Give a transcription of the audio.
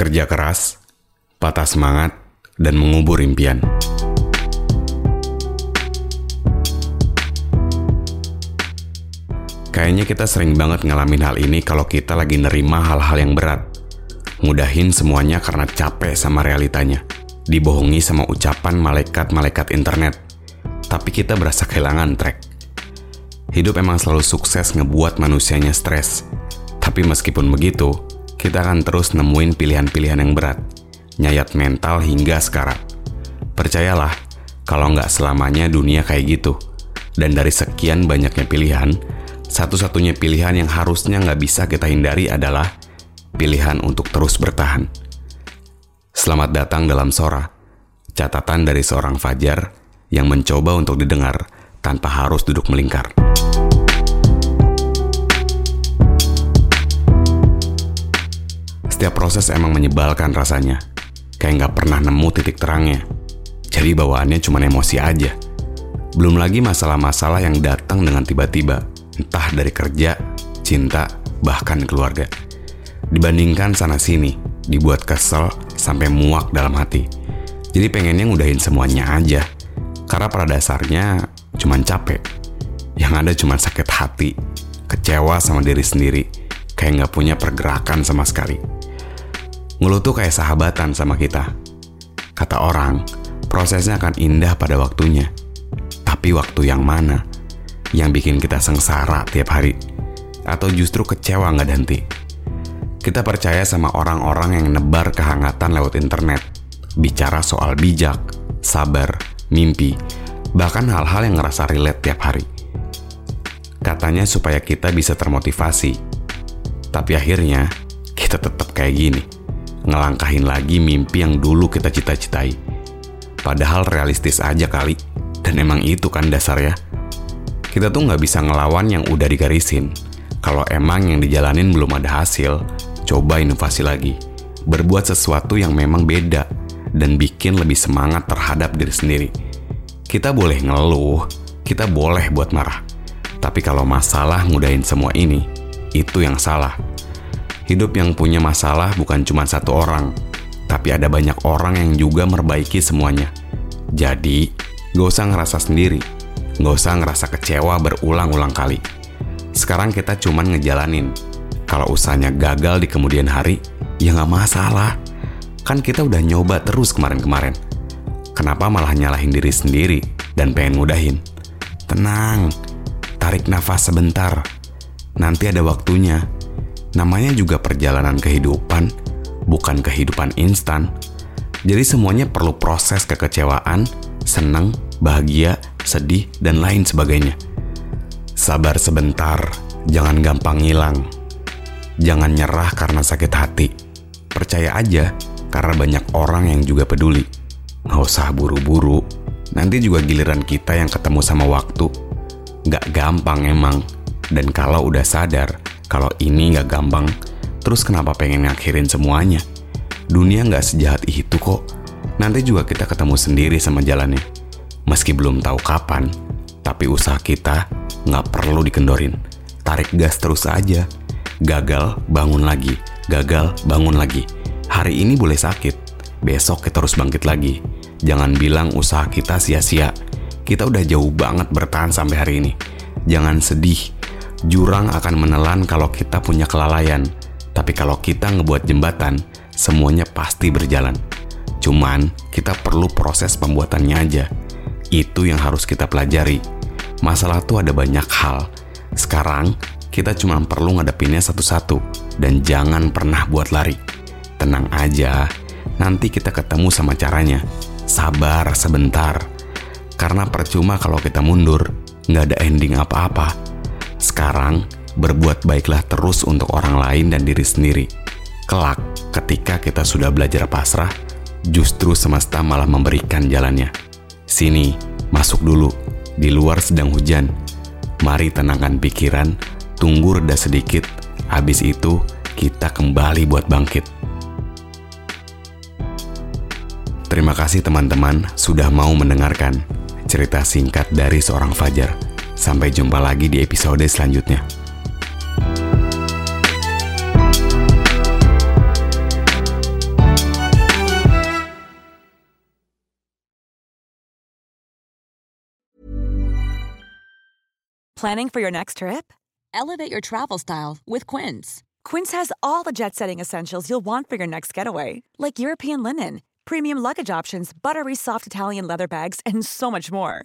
Kerja keras, patah semangat, dan mengubur impian. Kayaknya kita sering banget ngalamin hal ini kalau kita lagi nerima hal-hal yang berat. Mudahin semuanya karena capek sama realitanya. Dibohongi sama ucapan malaikat-malaikat internet. Tapi kita berasa kehilangan track. Hidup emang selalu sukses ngebuat manusianya stres. Tapi meskipun begitu, kita akan terus nemuin pilihan-pilihan yang berat. Nyayat mental hingga sekarang. Percayalah, kalau nggak selamanya dunia kayak gitu. Dan dari sekian banyaknya pilihan, satu-satunya pilihan yang harusnya nggak bisa kita hindari adalah pilihan untuk terus bertahan. Selamat datang dalam Sora, catatan dari seorang Fajar yang mencoba untuk didengar tanpa harus duduk melingkar. Setiap proses emang menyebalkan rasanya, kayak nggak pernah nemu titik terangnya. Jadi bawaannya cuma emosi aja. Belum lagi masalah-masalah yang datang dengan tiba-tiba entah dari kerja, cinta, bahkan keluarga. Dibandingkan sana-sini, dibuat kesel sampai muak dalam hati. Jadi pengennya ngudahin semuanya aja. Karena pada dasarnya cuman capek. Yang ada cuma sakit hati, kecewa sama diri sendiri, kayak nggak punya pergerakan sama sekali. Ngeluh tuh kayak sahabatan sama kita. Kata orang, prosesnya akan indah pada waktunya. Tapi waktu yang mana? yang bikin kita sengsara tiap hari, atau justru kecewa nggak henti. Kita percaya sama orang-orang yang nebar kehangatan lewat internet, bicara soal bijak, sabar, mimpi, bahkan hal-hal yang ngerasa relate tiap hari. Katanya supaya kita bisa termotivasi, tapi akhirnya kita tetap kayak gini, ngelangkahin lagi mimpi yang dulu kita cita-citai. Padahal realistis aja kali, dan emang itu kan dasarnya kita tuh nggak bisa ngelawan yang udah digarisin. Kalau emang yang dijalanin belum ada hasil, coba inovasi lagi. Berbuat sesuatu yang memang beda dan bikin lebih semangat terhadap diri sendiri. Kita boleh ngeluh, kita boleh buat marah. Tapi kalau masalah ngudahin semua ini, itu yang salah. Hidup yang punya masalah bukan cuma satu orang, tapi ada banyak orang yang juga memperbaiki semuanya. Jadi, gak usah ngerasa sendiri Nggak usah ngerasa kecewa berulang-ulang kali. Sekarang kita cuman ngejalanin. Kalau usahanya gagal di kemudian hari, ya nggak masalah. Kan kita udah nyoba terus kemarin-kemarin. Kenapa malah nyalahin diri sendiri dan pengen ngudahin? Tenang, tarik nafas sebentar. Nanti ada waktunya. Namanya juga perjalanan kehidupan, bukan kehidupan instan. Jadi semuanya perlu proses kekecewaan, seneng, bahagia, sedih, dan lain sebagainya. Sabar sebentar, jangan gampang ngilang. Jangan nyerah karena sakit hati. Percaya aja, karena banyak orang yang juga peduli. Nggak usah buru-buru, nanti juga giliran kita yang ketemu sama waktu. Nggak gampang emang. Dan kalau udah sadar, kalau ini nggak gampang, terus kenapa pengen ngakhirin semuanya? Dunia nggak sejahat itu kok. Nanti juga kita ketemu sendiri sama jalannya. Meski belum tahu kapan, tapi usaha kita nggak perlu dikendorin. Tarik gas terus aja. Gagal, bangun lagi. Gagal, bangun lagi. Hari ini boleh sakit, besok kita harus bangkit lagi. Jangan bilang usaha kita sia-sia. Kita udah jauh banget bertahan sampai hari ini. Jangan sedih. Jurang akan menelan kalau kita punya kelalaian. Tapi kalau kita ngebuat jembatan, semuanya pasti berjalan. Cuman, kita perlu proses pembuatannya aja. Itu yang harus kita pelajari. Masalah tuh ada banyak hal. Sekarang, kita cuma perlu ngadepinnya satu-satu. Dan jangan pernah buat lari. Tenang aja, nanti kita ketemu sama caranya. Sabar sebentar. Karena percuma kalau kita mundur, nggak ada ending apa-apa. Sekarang, berbuat baiklah terus untuk orang lain dan diri sendiri. Kelak, ketika kita sudah belajar pasrah, justru semesta malah memberikan jalannya. Sini, masuk dulu. Di luar sedang hujan. Mari tenangkan pikiran, tunggu reda sedikit. Habis itu, kita kembali buat bangkit. Terima kasih teman-teman sudah mau mendengarkan cerita singkat dari seorang Fajar. Sampai jumpa lagi di episode selanjutnya. Planning for your next trip? Elevate your travel style with Quince. Quince has all the jet setting essentials you'll want for your next getaway, like European linen, premium luggage options, buttery soft Italian leather bags, and so much more.